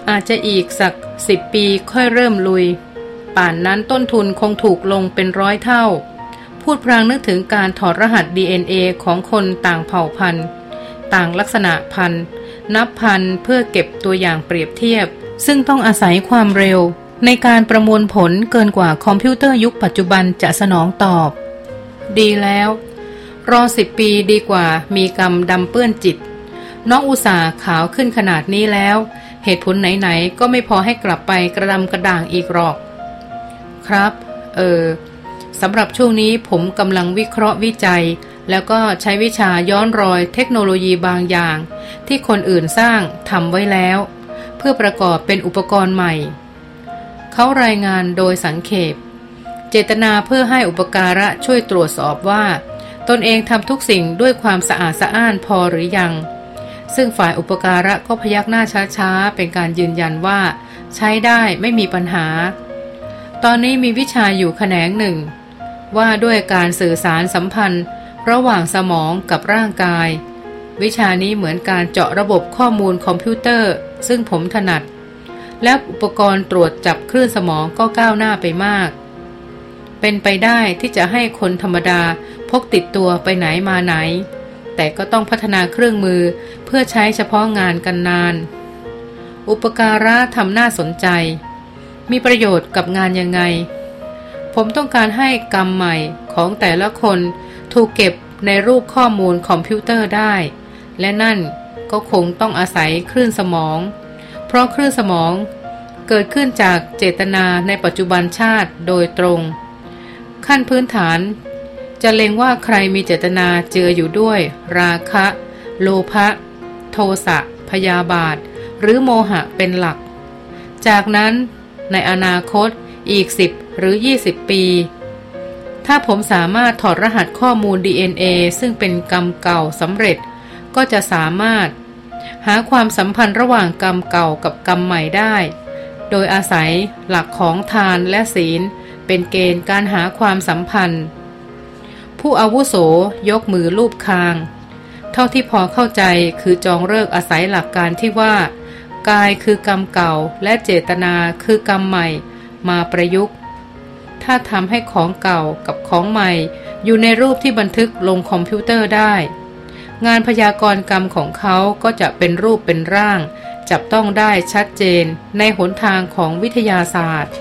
อาจจะอีกสักสิบปีค่อยเริ่มลุย ป่านนั้นต้นทุนคงถูกลงเป็นร้อยเท่า พูดพรางนึกถึงการถอดรหัส DNA ของคนต่างเผ่าพันธุ์ต่างลักษณะพันธุ์ นับพันเพื่อเก็บตัวอย่างเปรียบเทียบ ซึ่งต้องอาศัยความเร็ว ในการประมวลผลเกินกว่าคอมพิวเตอร์ยุคปัจจุบันจะสนองตอบ ดีแล้ว รอสิบปีดีกว่ามีกรรมดำเปื้อนจิต น้องอุตสาขาวขึ้นขนาดนี้แล้ว เหตุผลไหนๆ ก็ไม่พอให้กลับไปกระดำกระด่างอีกหรอก ครับ เออสำหรับช่วงนี้ผมกำลังวิเคราะห์วิจัย แล้วก็ใช้วิชาย้อนรอยเทคโนโลยีบางอย่าง ที่คนอื่นสร้างทำไว้แล้ว เพื่อประกอบเป็นอุปกรณ์ใหม่ เขารายงานโดยสังเขป เจตนาเพื่อให้อุปการะช่วยตรวจสอบว่า ตนเองทำทุกสิ่งด้วยความสะอาดสะอ้านพอหรือยัง ซึ่งฝ่ายอุปการะก็พยักหน้าช้าๆ เป็นการยืนยันว่า ใช้ได้ไม่มีปัญหา ตอนนี้มีวิชาอยู่แขนงหนึ่ง ว่าด้วยการสื่อสารสัมพันธ์ ระหว่างสมองกับร่างกาย วิชานี้เหมือนการเจาะระบบข้อมูลคอมพิวเตอร์ ซึ่งผมถนัด และอุปกรณ์ตรวจจับคลื่นสมองก็ก้าวหน้าไปมาก เป็นไปได้ที่จะให้คนธรรมดาพกติดตัวไปไหนมาไหน แต่ก็ต้องพัฒนาเครื่องมือเพื่อใช้เฉพาะงานกันนาน อุปการะทำน่าสนใจ มีประโยชน์กับงานยังไง ผมต้องการให้กรรมใหม่ของแต่ละคนถูกเก็บในรูปข้อมูลคอมพิวเตอร์ได้ และนั่นก็คงต้องอาศัยคลื่นสมอง เพราะคลื่นสมองเกิดขึ้นจากเจตนาในปัจจุบันชาติโดยตรง ขั้นพื้นฐาน จะเล็งว่าใครมีเจตนาเจืออยู่ด้วย ราคะ โลภะโทสะพยาบาท หรือโมหะเป็นหลัก จากนั้นในอนาคตอีก 10 หรือ 20 ปี ถ้าผมสามารถถอดรหัสข้อมูล DNA ซึ่งเป็นกรรมเก่าสำเร็จ ก็จะสามารถ หาความสัมพันธ์ระหว่างกรรมเก่ากับกรรมใหม่ได้ โดยอาศัยหลักของทานและศีล เป็นเกณฑ์การหาความสัมพันธ์ ผู้อาวุโสยกมือลูบคาง เท่าที่พอเข้าใจคือจองเลิกอาศัยหลักการที่ว่า กายคือกรรมเก่าและเจตนาคือกรรมใหม่มาประยุกต์ ถ้าทำให้ของเก่ากับของใหม่ อยู่ในรูปที่บันทึกลงคอมพิวเตอร์ได้ งานพยากรณ์กรรมของเขาก็จะเป็นรูปเป็นร่าง จับต้องได้ชัดเจนในหนทางของวิทยาศาสตร์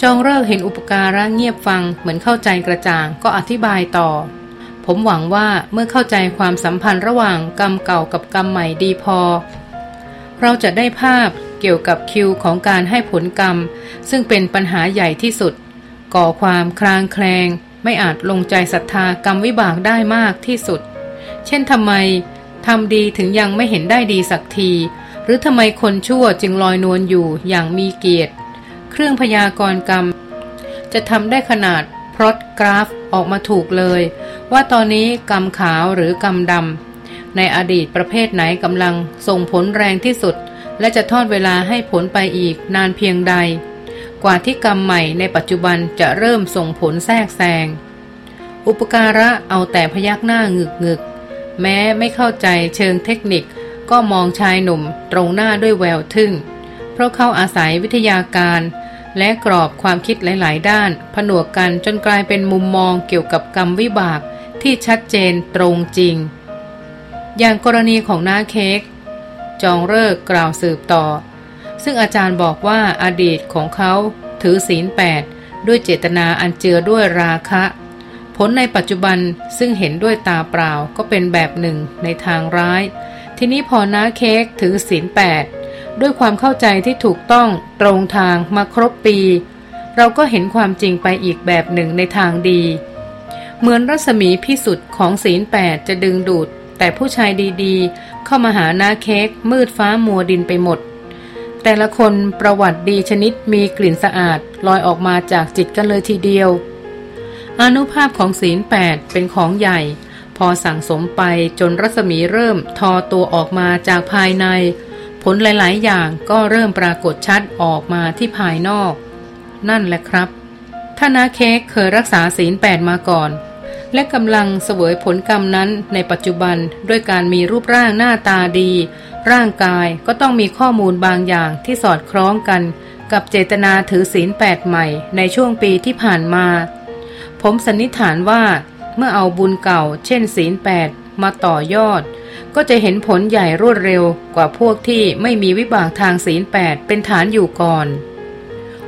จองเลิกเห็นอุปการะเงียบฟังเหมือนเข้าใจกระจ่างก็อธิบายต่อ ผมหวังว่าเมื่อเข้าใจความสัมพันธ์ระหว่างกรรมเก่ากับกรรมใหม่ดีพอ เราจะได้ภาพเกี่ยวกับคิวของการให้ผลกรรม ซึ่งเป็นปัญหาใหญ่ที่สุด ก่อความคลางแคลง ไม่อาจลงใจศรัทธากรรมวิบากได้มากที่สุด เช่นทำไมทำดีถึงยังไม่เห็นได้ดีสักที หรือทำไมคนชั่วจึงลอยนวลอยู่อย่างมีเกียรติ เครื่องพยากรณ์กรรม จะทำได้ขนาดพรอตกราฟออกมาถูกเลย ว่าตอนนี้กรรมขาวหรือกรรมดำในอดีตประเภทไหนกำลังส่งผลแรงที่สุด และจะทอดเวลาให้ผลไปอีกนานเพียงใด กว่าที่กรรมใหม่ในปัจจุบันจะเริ่มส่งผลแทรกแซงอุปการะเอาแต่พยักหน้าหงึกงึก แม้ไม่เข้าใจเชิงเทคนิค ก็มองชายหนุ่มตรงหน้าด้วยแววทึ่ง เพราะเขาอาศัยวิทยาการและกรอบความคิดหลาย ๆ ด้าน ผนวกกันจนกลายเป็นมุมมองเกี่ยวกับกรรมวิบากที่ชัดเจนตรงจริง อย่างกรณีของน้าเค้กจองเลิกกล่าวสืบต่อ ซึ่งอาจารย์บอกว่าอดีตของเขาถือศีลแปดด้วยเจตนาอันเจือด้วยราคะ ผลในปัจจุบันซึ่งเห็นด้วยตาเปล่าก็เป็นแบบหนึ่งในทางร้าย ทีนี้พอน้าเค้กถือศีลแปดด้วยความเข้าใจที่ถูกต้องตรงทางมาครบปี เราก็เห็นความจริงไปอีกแบบหนึ่งในทางดี เหมือนรัศมีพิสุทธิ์ของศีลแปดจะดึงดูด แต่ผู้ชายดีๆ เข้ามาหาหน้าเค้กมืดฟ้ามัวดินไปหมด แต่ละคนประวัติดีชนิดมีกลิ่นสะอาดลอยออกมาจากจิตกันเลยทีเดียว อนุภาพของศีลแปดเป็นของใหญ่ พอสั่งสมไปจนรัศมีเริ่มทอตัวออกมาจากภายใน ผลหลาย ๆ อย่างก็เริ่มปรากฏชัดออกมาที่ภายนอก นั่นแหละครับถ้านาเค้กเคยรักษาศีลแปดมาก่อน และกำลังเสวยผลกรรมนั้นในปัจจุบันด้วยการมีรูปร่างหน้าตาดี ร่างกายก็ต้องมีข้อมูลบางอย่างที่สอดคล้องกัน กับเจตนาถือศีลแปดใหม่ในช่วงปีที่ผ่านมา ผมสันนิษฐานว่าเมื่อเอาบุญเก่า เช่นศีลแปดมาต่อยอด ก็จะเห็นผลใหญ่รวดเร็วกว่าพวกที่ไม่มีวิบากทางศีลแปดเป็นฐานอยู่ก่อน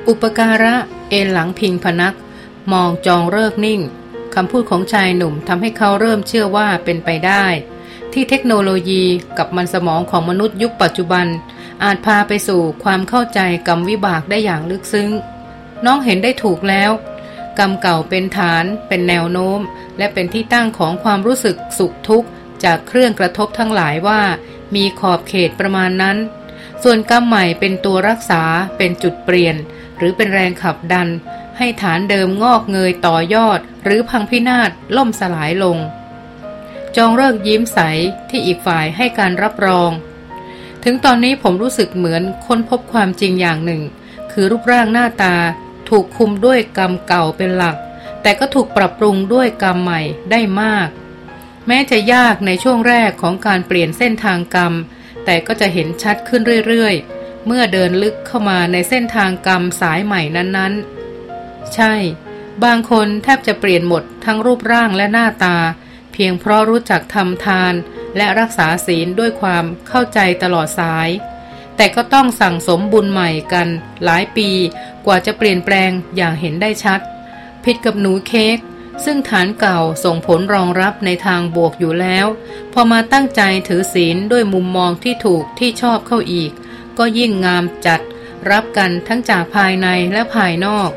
อุปการะเอนหลังพิงพนัก มองจองเลิกนิ่งคำพูดของชายหนุ่มทำให้เขาเริ่มเชื่อว่าเป็นไปได้ ที่เทคโนโลยีกับมันสมองของมนุษย์ยุคปัจจุบัน อาจพาไปสู่ความเข้าใจกรรมวิบากได้อย่างลึกซึ้ง น้องเห็นได้ถูกแล้ว กรรมเก่าเป็นฐาน เป็นแนวโน้ม และเป็นที่ตั้งของความรู้สึกสุขทุกข์ จากเครื่องกระทบทั้งหลายว่า มีขอบเขตประมาณนั้น ส่วนกรรมใหม่เป็นตัวรักษา เป็นจุดเปลี่ยน หรือเป็นแรงขับดัน ให้ฐานเดิมงอกเงยต่อยอด หรือพังพินาศล่มสลายลง จองเลิกยิ้มใสที่อีกฝ่ายให้การรับรอง ถึงตอนนี้ผมรู้สึกเหมือนค้นพบความจริงอย่างหนึ่ง คือรูปร่างหน้าตา ถูกคุมด้วยกรรมเก่าเป็นหลัก แต่ก็ถูกปรับปรุงด้วยกรรมใหม่ได้มาก แม้จะยากในช่วงแรกของการเปลี่ยนเส้นทางกรรม แต่ก็จะเห็นชัดขึ้นเรื่อยๆ เมื่อเดินลึกเข้ามาในเส้นทางกรรมสายใหม่นั้นๆ ใช่ บางคนแทบจะเปลี่ยนหมดทั้งรูปร่างและหน้าตา เพียงเพราะรู้จักทำทาน และรักษาศีลด้วยความเข้าใจตลอดสาย แต่ก็ต้องสั่งสมบุญใหม่กันหลายปีกว่าจะเปลี่ยนแปลงอย่างเห็นได้ชัด ผิดกับหนูเค้กซึ่งฐานเก่าส่งผลรองรับในทางบวกอยู่แล้ว พอมาตั้งใจถือศีลด้วยมุมมองที่ถูกที่ชอบเข้าอีก ก็ยิ่งงามจัดรับกันทั้งจากภายในและภายนอก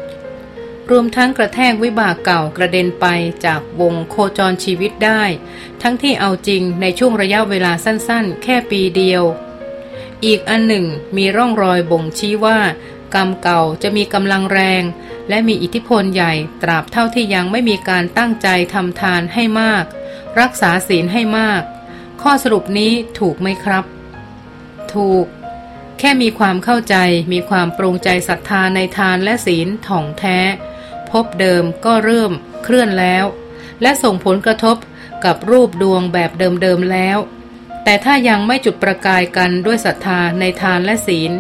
รวมทั้งกระแทกวิบากเก่ากระเด็นไปจากวงโคจรชีวิตได้ ทั้งที่เอาจริงในช่วงระยะเวลาสั้นๆ แค่ปีเดียว อีกอันหนึ่งมีร่องรอยบ่งชี้ว่า กรรมเก่าจะมีกำลังแรง และมีอิทธิพลใหญ่ตราบเท่าที่ยังไม่มีการตั้งใจทำทานให้มาก รักษาศีลให้มาก ข้อสรุปนี้ถูกไหมครับ ถูก แค่มีความเข้าใจมีความปรงใจศรัทธาในทานและศีลถ่องแท้ พบเดิมก็เริ่มเคลื่อนแล้ว และส่งผลกระทบกับรูปดวงแบบเดิมๆแล้ว แต่ถ้ายังไม่จุดประกายกันด้วยศรัทธาในทานและศีล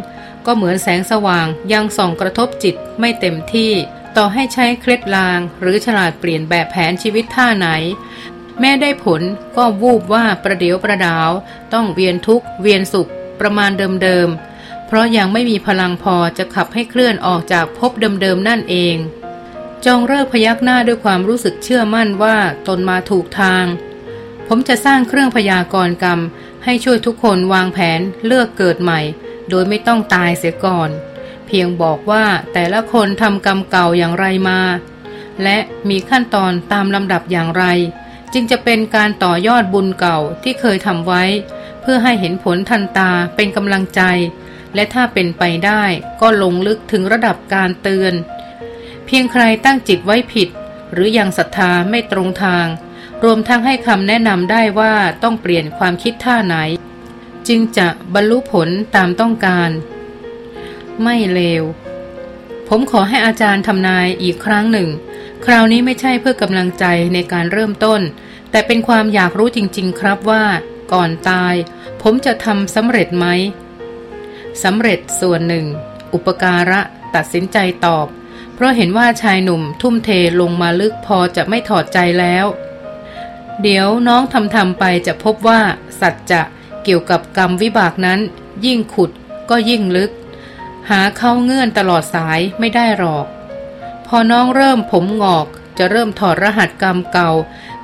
ก็เหมือนแสงสว่างยังส่องกระทบจิตไม่เต็มที่ ต่อให้ใช้เคล็ดลาง หรือฉลาดเปลี่ยนแบบแผนชีวิตท่าไหน แม่ได้ผลก็วูบว่าประเดียวประดาว ต้องเวียนทุกข์เวียนสุข ประมาณเดิมๆ เพราะยังไม่มีพลังพอจะขับให้เคลื่อนออกจากภพเดิมๆนั่นเองจองเลิกพยักหน้าด้วยความรู้สึกเชื่อมั่นว่าตนมาถูกทาง ผมจะสร้างเครื่องพยากรณ์กรรม ให้ช่วยทุกคนวางแผนเลือกเกิดใหม่ โดยไม่ต้องตายเสียก่อน เพียงบอกว่าแต่ละคนทำกรรมเก่าอย่างไรมา และมีขั้นตอนตามลำดับอย่างไร จึงจะเป็นการต่อยอดบุญเก่าที่เคยทำไว้ เพื่อให้เห็นผลทันตาเป็นกำลังใจ และถ้าเป็นไปได้ก็ลงลึกถึงระดับการเตือน เพียงใครตั้งจิตไว้ผิด หรือยังศรัทธาไม่ตรงทาง รวมทั้งให้คำแนะนำได้ว่าต้องเปลี่ยนความคิดท่าไหน จึงจะบรรลุผลตามต้องการ ไม่เลว ผมขอให้อาจารย์ทำนายอีกครั้งหนึ่ง คราวนี้ไม่ใช่เพื่อกำลังใจในการเริ่มต้น แต่เป็นความอยากรู้จริง ๆ ครับว่า ก่อนตาย ผมจะทำสำเร็จไหมสำเร็จส่วนหนึ่ง อุปการะตัดสินใจตอบ เพราะเห็นว่าชายหนุ่มทุ่มเทลงมาลึกพอจะไม่ถอดใจแล้ว เดี๋ยวน้องทำทำไปจะพบว่า สัจจะเกี่ยวกับกรรมวิบากนั้น ยิ่งขุดก็ยิ่งลึก หาเข้าเงื่อนตลอดสายไม่ได้หรอก พอน้องเริ่มผมงอกจะเริ่มถอดรหัสกรรมเก่า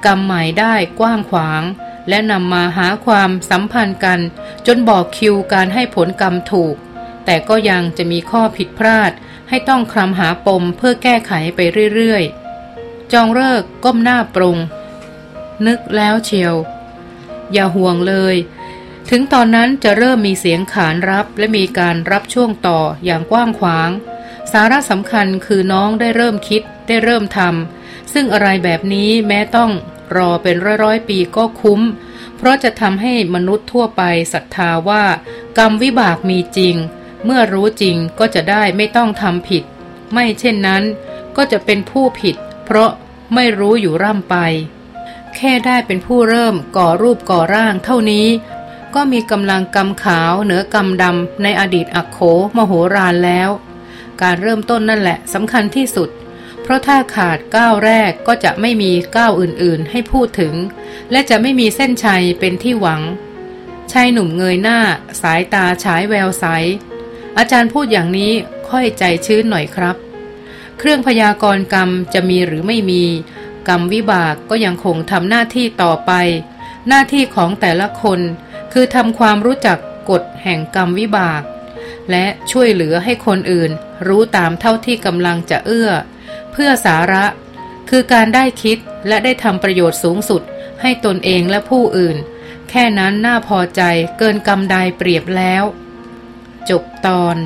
กรรมใหม่ได้กว้างขวาง และนำมาหาความสัมพันธ์กัน จนบอกคิวการให้ผลกรรมถูก แต่ก็ยังจะมีข้อผิดพลาด ให้ต้องคลำหาปมเพื่อแก้ไขไปเรื่อยๆ จองเลิกก้มหน้าปรง นึกแล้วเชียว อย่าห่วงเลย ถึงตอนนั้นจะเริ่มมีเสียงขานรับและมีการรับช่วงต่ออย่างกว้างขวาง สาระสำคัญคือน้องได้เริ่มคิดได้เริ่มทำซึ่งอะไรแบบนี้แม้ต้องรอเป็นร้อยร้อยปีก็คุ้ม เพราะจะทำให้มนุษย์ทั่วไปศรัทธาว่า กรรมวิบากมีจริง เมื่อรู้จริงก็จะได้ไม่ต้องทำผิด ไม่เช่นนั้น ก็จะเป็นผู้ผิด เพราะไม่รู้อยู่ร่ำไป แค่ได้เป็นผู้เริ่มก่อรูปก่อร่างเท่านี้ ก็มีกำลังกำขาวเหนือกำดำในอดีตอักโขมโหฬารแล้ว การเริ่มต้นนั่นแหละสำคัญที่สุด เพราะถ้าขาดก้าวแรกก็จะไม่มีก้าวอื่นๆ ให้พูดถึง และจะไม่มีเส้นชัยเป็นที่หวังชายหนุ่มเงยหน้า สายตาฉายแววใส อาจารย์พูดอย่างนี้ค่อยใจชื้นหน่อยครับ เครื่องพยากรณ์กรรมจะมีหรือไม่มี กรรมวิบากก็ยังคงทำหน้าที่ต่อไป หน้าที่ของแต่ละคนคือทำความรู้จักกฎแห่งกรรมวิบาก และช่วยเหลือให้คนอื่น รู้ตามเท่าที่กำลังจะเอื้อ เพื่อสาระ คือการได้คิดและได้ทำประโยชน์สูงสุด ให้ตนเองและผู้อื่น แค่นั้นน่าพอใจเกินกรรมใดเปรียบแล้ว จบตอน